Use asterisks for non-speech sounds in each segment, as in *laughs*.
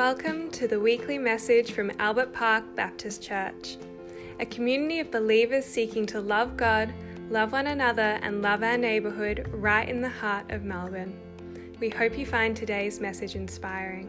Welcome to the weekly message from Albert Park Baptist Church, a community of believers seeking to love God, love one another, and love our neighbourhood right in the heart of Melbourne. We hope you find today's message inspiring.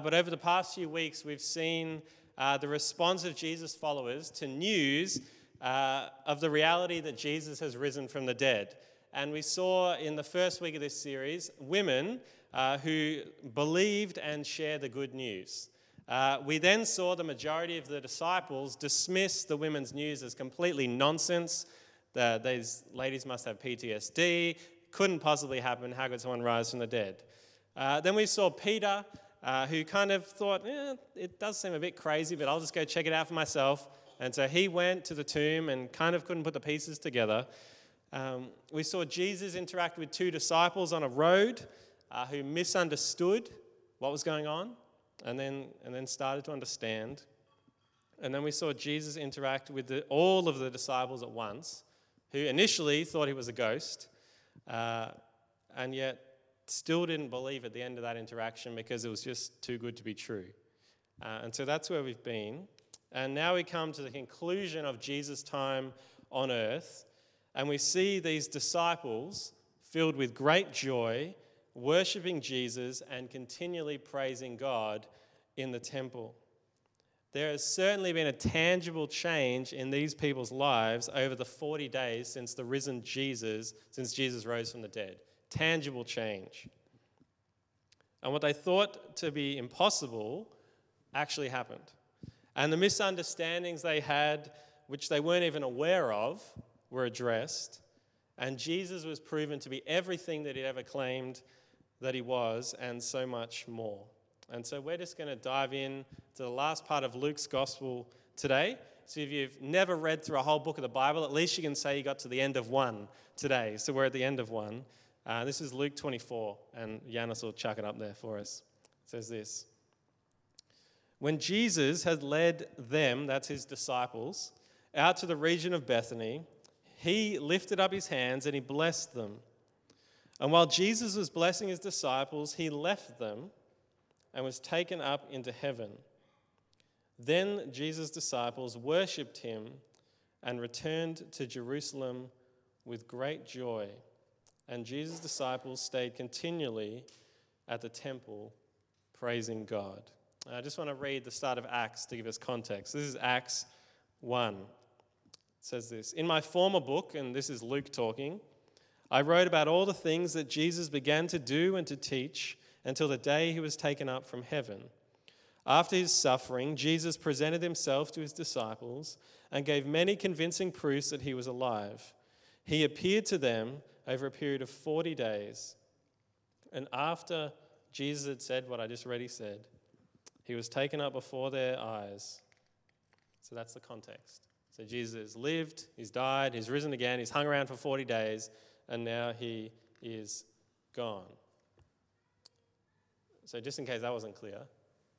But over the past few weeks, we've seen uh, the response of Jesus' followers to news uh, of the reality that Jesus has risen from the dead. And we saw in the first week of this series women uh, who believed and shared the good news. Uh, we then saw the majority of the disciples dismiss the women's news as completely nonsense. The, these ladies must have PTSD. Couldn't possibly happen. How could someone rise from the dead? Uh, then we saw Peter, uh, who kind of thought, eh, it does seem a bit crazy, but I'll just go check it out for myself. And so he went to the tomb and kind of couldn't put the pieces together. Um, we saw Jesus interact with two disciples on a road uh, who misunderstood what was going on and then, and then started to understand. And then we saw Jesus interact with the, all of the disciples at once, who initially thought he was a ghost, uh, and yet still didn't believe at the end of that interaction because it was just too good to be true. Uh, and so that's where we've been. And now we come to the conclusion of Jesus' time on earth. And we see these disciples filled with great joy, worshiping Jesus and continually praising God in the temple. There has certainly been a tangible change in these people's lives over the 40 days since the risen Jesus, since Jesus rose from the dead. Tangible change. And what they thought to be impossible actually happened. And the misunderstandings they had, which they weren't even aware of, were addressed, and Jesus was proven to be everything that he ever claimed that he was, and so much more. And so we're just going to dive in to the last part of Luke's gospel today. So if you've never read through a whole book of the Bible, at least you can say you got to the end of one today. So we're at the end of one. Uh, this is Luke 24, and Yanis will chuck it up there for us. It says this When Jesus had led them, that's his disciples, out to the region of Bethany, he lifted up his hands and he blessed them. And while Jesus was blessing his disciples, he left them and was taken up into heaven. Then Jesus' disciples worshipped him and returned to Jerusalem with great joy. And Jesus' disciples stayed continually at the temple praising God. I just want to read the start of Acts to give us context. This is Acts 1 says this In my former book, and this is Luke talking, I wrote about all the things that Jesus began to do and to teach until the day he was taken up from heaven. After his suffering, Jesus presented himself to his disciples and gave many convincing proofs that he was alive. He appeared to them over a period of 40 days. And after Jesus had said what I just already said, he was taken up before their eyes. So that's the context. Jesus lived, he's died, he's risen again, he's hung around for 40 days, and now he is gone. So, just in case that wasn't clear,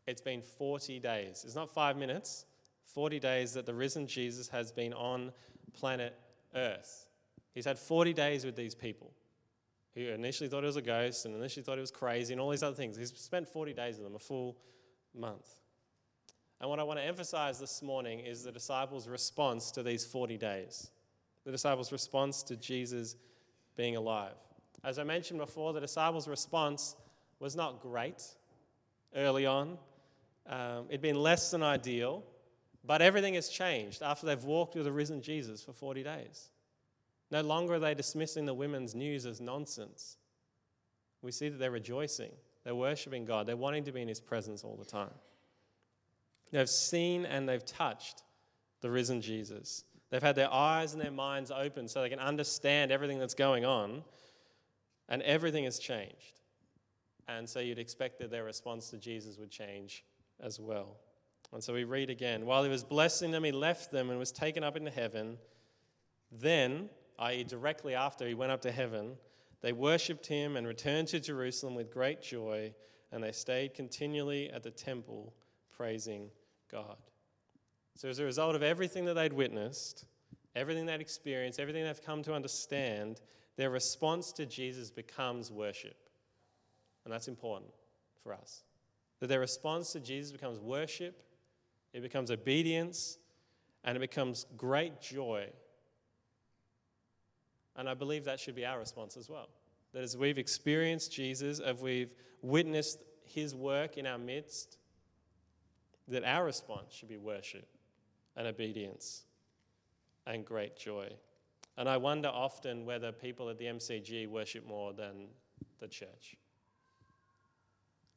it's been 40 days. It's not five minutes, 40 days that the risen Jesus has been on planet Earth. He's had 40 days with these people who initially thought it was a ghost and initially thought it was crazy and all these other things. He's spent 40 days with them, a full month. And what I want to emphasize this morning is the disciples' response to these 40 days, the disciples' response to Jesus being alive. As I mentioned before, the disciples' response was not great early on. Um, it'd been less than ideal, but everything has changed after they've walked with the risen Jesus for 40 days. No longer are they dismissing the women's news as nonsense. We see that they're rejoicing, they're worshiping God, they're wanting to be in His presence all the time. They've seen and they've touched the risen Jesus. They've had their eyes and their minds open so they can understand everything that's going on, and everything has changed. And so you'd expect that their response to Jesus would change as well. And so we read again While he was blessing them, he left them and was taken up into heaven. Then, i.e., directly after he went up to heaven, they worshipped him and returned to Jerusalem with great joy, and they stayed continually at the temple praising God. So, as a result of everything that they'd witnessed, everything they'd experienced, everything they've come to understand, their response to Jesus becomes worship. And that's important for us. That their response to Jesus becomes worship, it becomes obedience, and it becomes great joy. And I believe that should be our response as well. That as we've experienced Jesus, as we've witnessed his work in our midst, that our response should be worship and obedience and great joy. And I wonder often whether people at the MCG worship more than the church.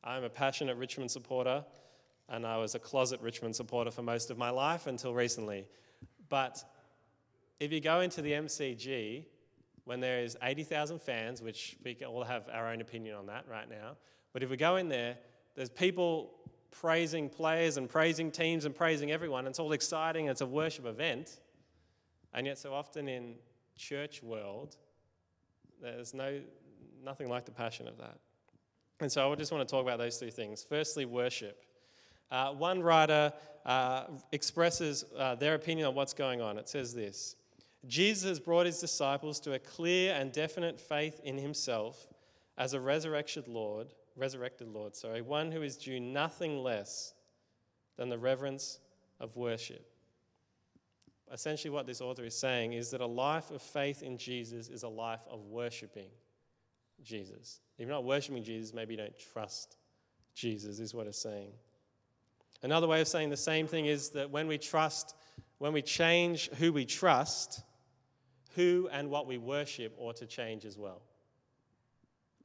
I'm a passionate Richmond supporter, and I was a closet Richmond supporter for most of my life until recently. But if you go into the MCG when there is 80,000 fans, which we all have our own opinion on that right now, but if we go in there, there's people praising players and praising teams and praising everyone. It's all exciting. It's a worship event. And yet, so often in church world, there's no, nothing like the passion of that. And so I just want to talk about those two things. Firstly, worship. Uh, one writer uh, expresses uh, their opinion on what's going on. It says this Jesus has brought his disciples to a clear and definite faith in himself as a resurrected Lord, resurrected Lord, sorry, one who is due nothing less than the reverence of worship essentially what this author is saying is that a life of faith in Jesus is a life of worshiping Jesus. If you're not worshiping Jesus, maybe you don't trust Jesus, is what it's saying. Another way of saying the same thing is that when we trust, when we change who we trust, who and what we worship ought to change as well.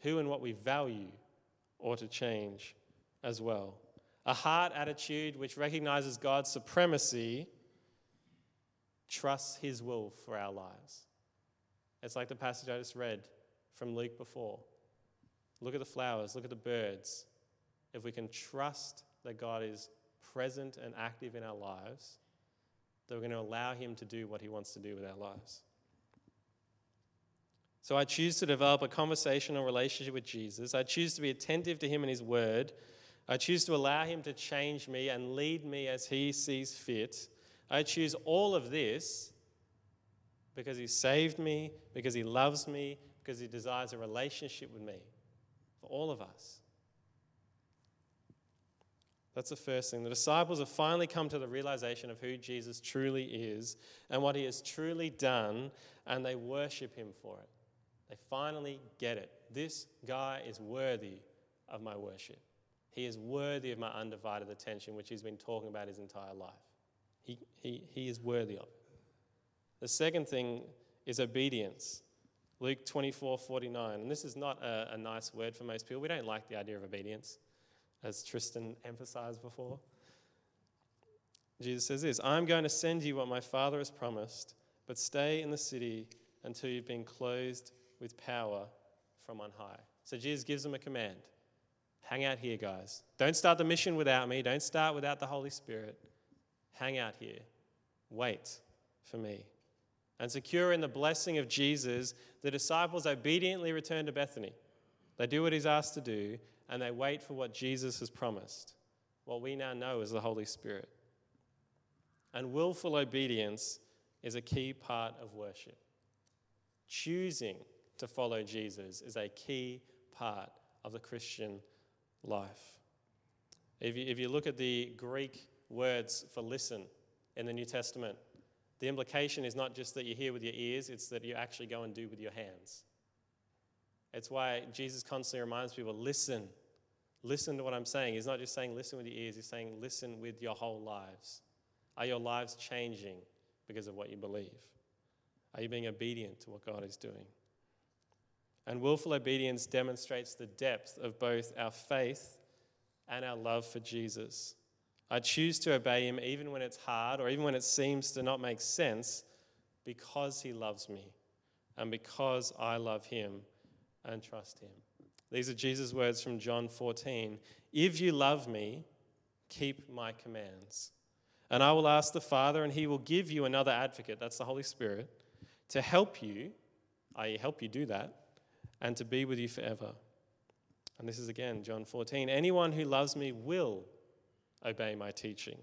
Who and what we value ought to change as well. A heart attitude which recognizes God's supremacy trusts His will for our lives. It's like the passage I just read from Luke before. Look at the flowers, look at the birds. If we can trust that God is present and active in our lives, that we're going to allow Him to do what He wants to do with our lives. So I choose to develop a conversational relationship with Jesus. I choose to be attentive to Him and His Word. I choose to allow Him to change me and lead me as He sees fit. I choose all of this because He saved me, because He loves me, because He desires a relationship with me. For all of us. That's the first thing. The disciples have finally come to the realization of who Jesus truly is and what he has truly done, and they worship him for it. They finally get it. This guy is worthy of my worship. He is worthy of my undivided attention, which he's been talking about his entire life. He, he, he is worthy of it. The second thing is obedience. Luke 24 49. And this is not a, a nice word for most people. We don't like the idea of obedience, as Tristan *laughs* emphasized before. Jesus says this I'm going to send you what my Father has promised, but stay in the city until you've been clothed with power from on high. So Jesus gives them a command hang out here, guys. Don't start the mission without me, don't start without the Holy Spirit hang out here, wait for me. And secure in the blessing of Jesus, the disciples obediently return to Bethany. They do what he's asked to do, and they wait for what Jesus has promised, what we now know as the Holy Spirit. And willful obedience is a key part of worship. Choosing to follow Jesus is a key part of the Christian life. If you, if you look at the Greek words for listen in the New Testament. The implication is not just that you hear with your ears, it's that you actually go and do with your hands. It's why Jesus constantly reminds people listen. Listen to what I'm saying. He's not just saying listen with your ears, he's saying listen with your whole lives. Are your lives changing because of what you believe? Are you being obedient to what God is doing? And willful obedience demonstrates the depth of both our faith and our love for Jesus. I choose to obey him even when it's hard or even when it seems to not make sense because he loves me and because I love him and trust him. These are Jesus' words from John 14. If you love me, keep my commands. And I will ask the Father, and he will give you another advocate, that's the Holy Spirit, to help you, i.e., help you do that, and to be with you forever. And this is again John 14. Anyone who loves me will obey my teaching.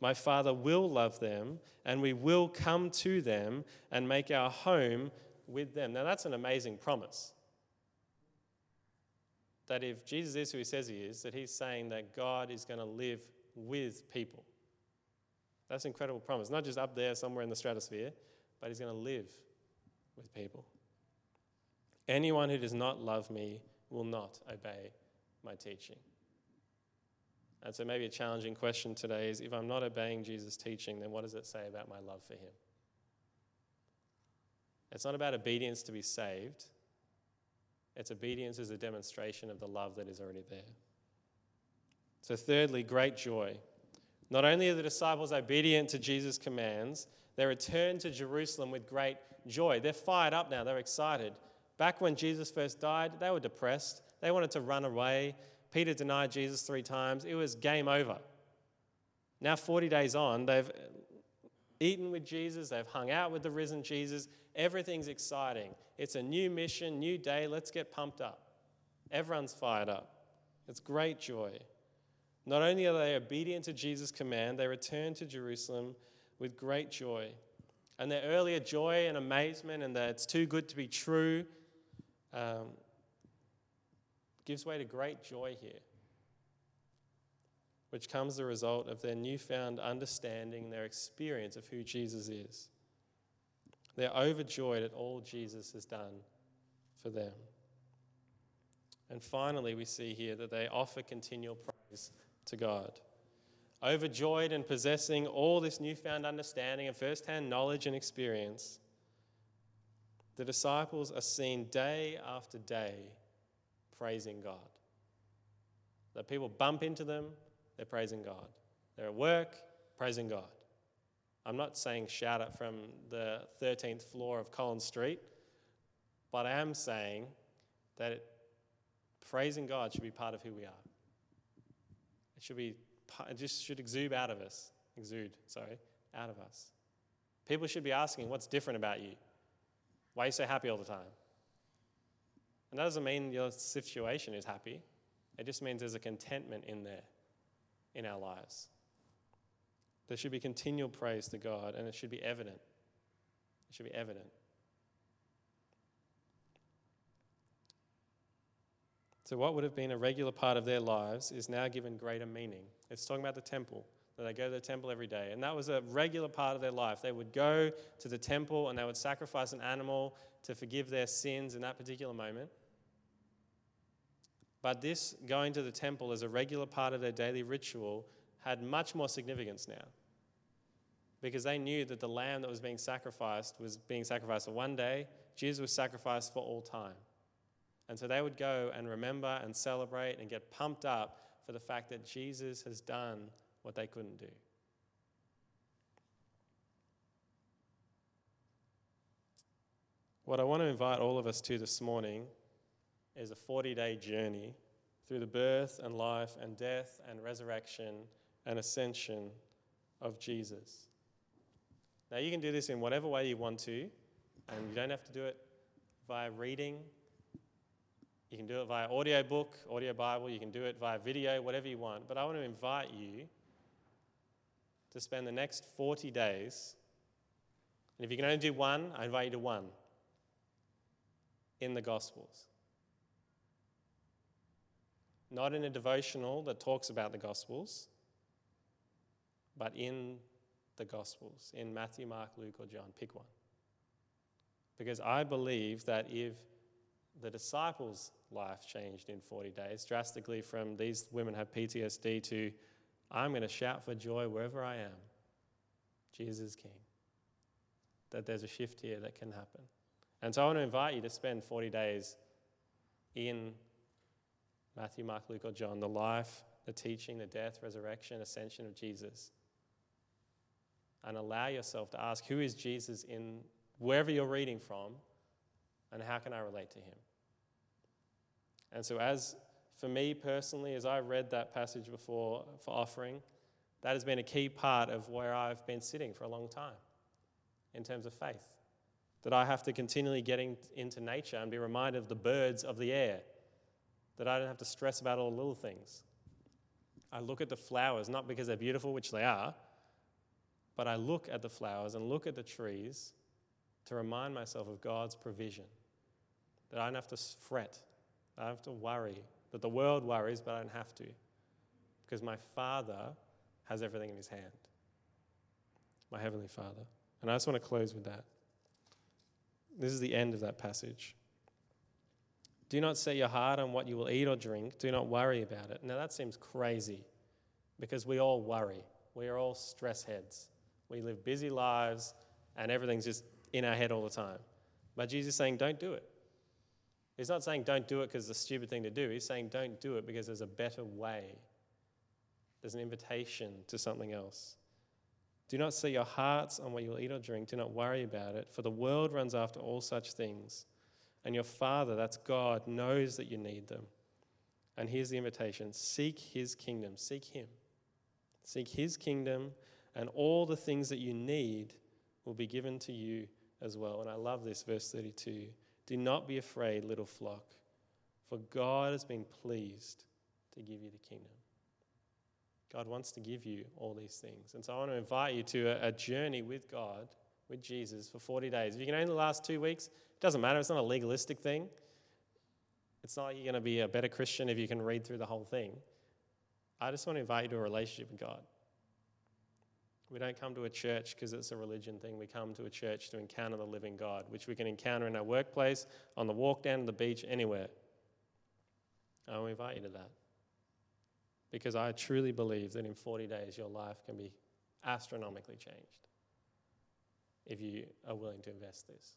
My Father will love them, and we will come to them and make our home with them. Now, that's an amazing promise. that if Jesus is who he says he is, that he's saying that God is going to live with people. That's an incredible promise. Not just up there somewhere in the stratosphere, but he's going to live with people. Anyone who does not love me will not obey my teaching. And so, maybe a challenging question today is if I'm not obeying Jesus' teaching, then what does it say about my love for him? It's not about obedience to be saved, it's obedience as a demonstration of the love that is already there. So, thirdly, great joy. Not only are the disciples obedient to Jesus' commands, they return to Jerusalem with great joy. They're fired up now, they're excited. Back when Jesus first died, they were depressed. They wanted to run away. Peter denied Jesus three times. It was game over. Now, 40 days on, they've eaten with Jesus, they've hung out with the risen Jesus. Everything's exciting. It's a new mission, new day. Let's get pumped up. Everyone's fired up. It's great joy. Not only are they obedient to Jesus' command, they return to Jerusalem with great joy. And their earlier joy and amazement, and that it's too good to be true, um, gives way to great joy here, which comes the result of their newfound understanding, their experience of who Jesus is. They're overjoyed at all Jesus has done for them. And finally, we see here that they offer continual praise to God. Overjoyed and possessing all this newfound understanding and first hand knowledge and experience, the disciples are seen day after day praising God. That people bump into them, they're praising God. They're at work, praising God. I'm not saying shout it from the 13th floor of Collins Street, but I am saying that it, praising God should be part of who we are. It should be, it just should exude out of us. Exude, sorry, out of us. People should be asking, what's different about you? Why are you so happy all the time? And that doesn't mean your situation is happy. It just means there's a contentment in there in our lives. There should be continual praise to God, and it should be evident. It should be evident. So, what would have been a regular part of their lives is now given greater meaning. It's talking about the temple, they go to the temple every day. And that was a regular part of their life. They would go to the temple and they would sacrifice an animal to forgive their sins in that particular moment. But this going to the temple as a regular part of their daily ritual had much more significance now because they knew that the lamb that was being sacrificed was being sacrificed for one day. Jesus was sacrificed for all time. And so they would go and remember and celebrate and get pumped up for the fact that Jesus has done what they couldn't do. What I want to invite all of us to this morning is a 40 day journey through the birth and life and death and resurrection and ascension of Jesus. Now, you can do this in whatever way you want to, and you don't have to do it via reading. You can do it via audio book, audio Bible, you can do it via video, whatever you want. But I want to invite you to spend the next 40 days, and if you can only do one, I invite you to one in the Gospels. Not in a devotional that talks about the Gospels, but in the Gospels in Matthew, Mark, Luke, or John. Pick one. Because I believe that if the disciples' life changed in 40 days drastically from these women have PTSD to I'm going to shout for joy wherever I am, Jesus is King. That there's a shift here that can happen. And so I want to invite you to spend 40 days in Matthew, Mark, Luke, or John, the life, the teaching, the death, resurrection, ascension of Jesus and allow yourself to ask, who is Jesus in wherever you're reading from, and how can I relate to him? And so, as for me personally, as I read that passage before for offering, that has been a key part of where I've been sitting for a long time in terms of faith. That I have to continually get in, into nature and be reminded of the birds of the air, that I don't have to stress about all the little things. I look at the flowers, not because they're beautiful, which they are, but I look at the flowers and look at the trees to remind myself of God's provision. That I don't have to fret, I don't have to worry that the world worries, but I don't have to because my Father has everything in his hand. My Heavenly Father. And I just want to close with that. This is the end of that passage. Do not set your heart on what you will eat or drink. Do not worry about it. Now, that seems crazy because we all worry. We are all stress heads. We live busy lives and everything's just in our head all the time. But Jesus is saying, don't do it. He's not saying don't do it because it's a stupid thing to do. He's saying don't do it because there's a better way. There's an invitation to something else. Do not set your hearts on what you will eat or drink. Do not worry about it, for the world runs after all such things. And your Father, that's God, knows that you need them. And here's the invitation seek his kingdom, seek him. Seek his kingdom, and all the things that you need will be given to you as well. And I love this, verse 32. Do not be afraid, little flock, for God has been pleased to give you the kingdom. God wants to give you all these things. And so I want to invite you to a, a journey with God, with Jesus, for 40 days. If you can only last two weeks, it doesn't matter. It's not a legalistic thing. It's not like you're going to be a better Christian if you can read through the whole thing. I just want to invite you to a relationship with God. We don't come to a church because it's a religion thing. We come to a church to encounter the living God, which we can encounter in our workplace, on the walk down to the beach, anywhere. I to invite you to that. Because I truly believe that in 40 days, your life can be astronomically changed if you are willing to invest this.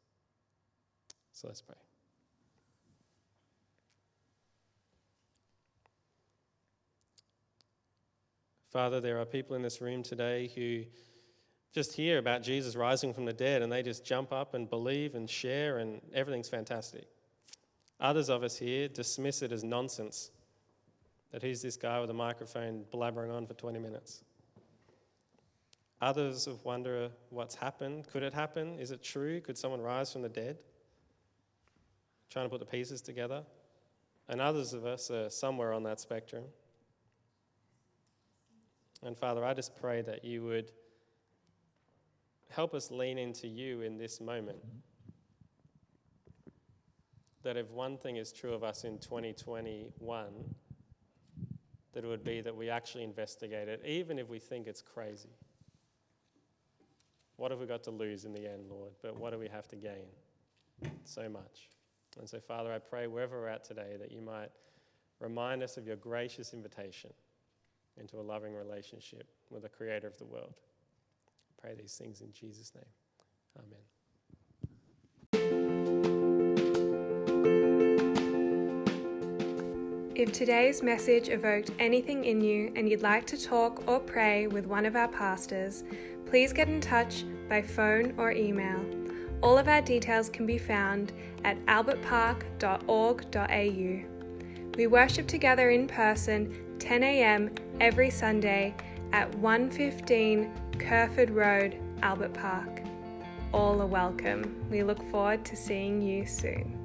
So let's pray. Father, there are people in this room today who just hear about Jesus rising from the dead and they just jump up and believe and share, and everything's fantastic. Others of us here dismiss it as nonsense that he's this guy with a microphone blabbering on for 20 minutes. Others wonder what's happened. Could it happen? Is it true? Could someone rise from the dead? Trying to put the pieces together. And others of us are somewhere on that spectrum. And Father, I just pray that you would help us lean into you in this moment. That if one thing is true of us in 2021, that it would be that we actually investigate it, even if we think it's crazy. What have we got to lose in the end, Lord? But what do we have to gain? So much. And so, Father, I pray wherever we're at today that you might remind us of your gracious invitation into a loving relationship with the creator of the world. I pray these things in Jesus' name. Amen. If today's message evoked anything in you and you'd like to talk or pray with one of our pastors, please get in touch by phone or email. All of our details can be found at albertpark.org.au. We worship together in person 10 a.m. every Sunday at 115 Kerford Road, Albert Park. All are welcome. We look forward to seeing you soon.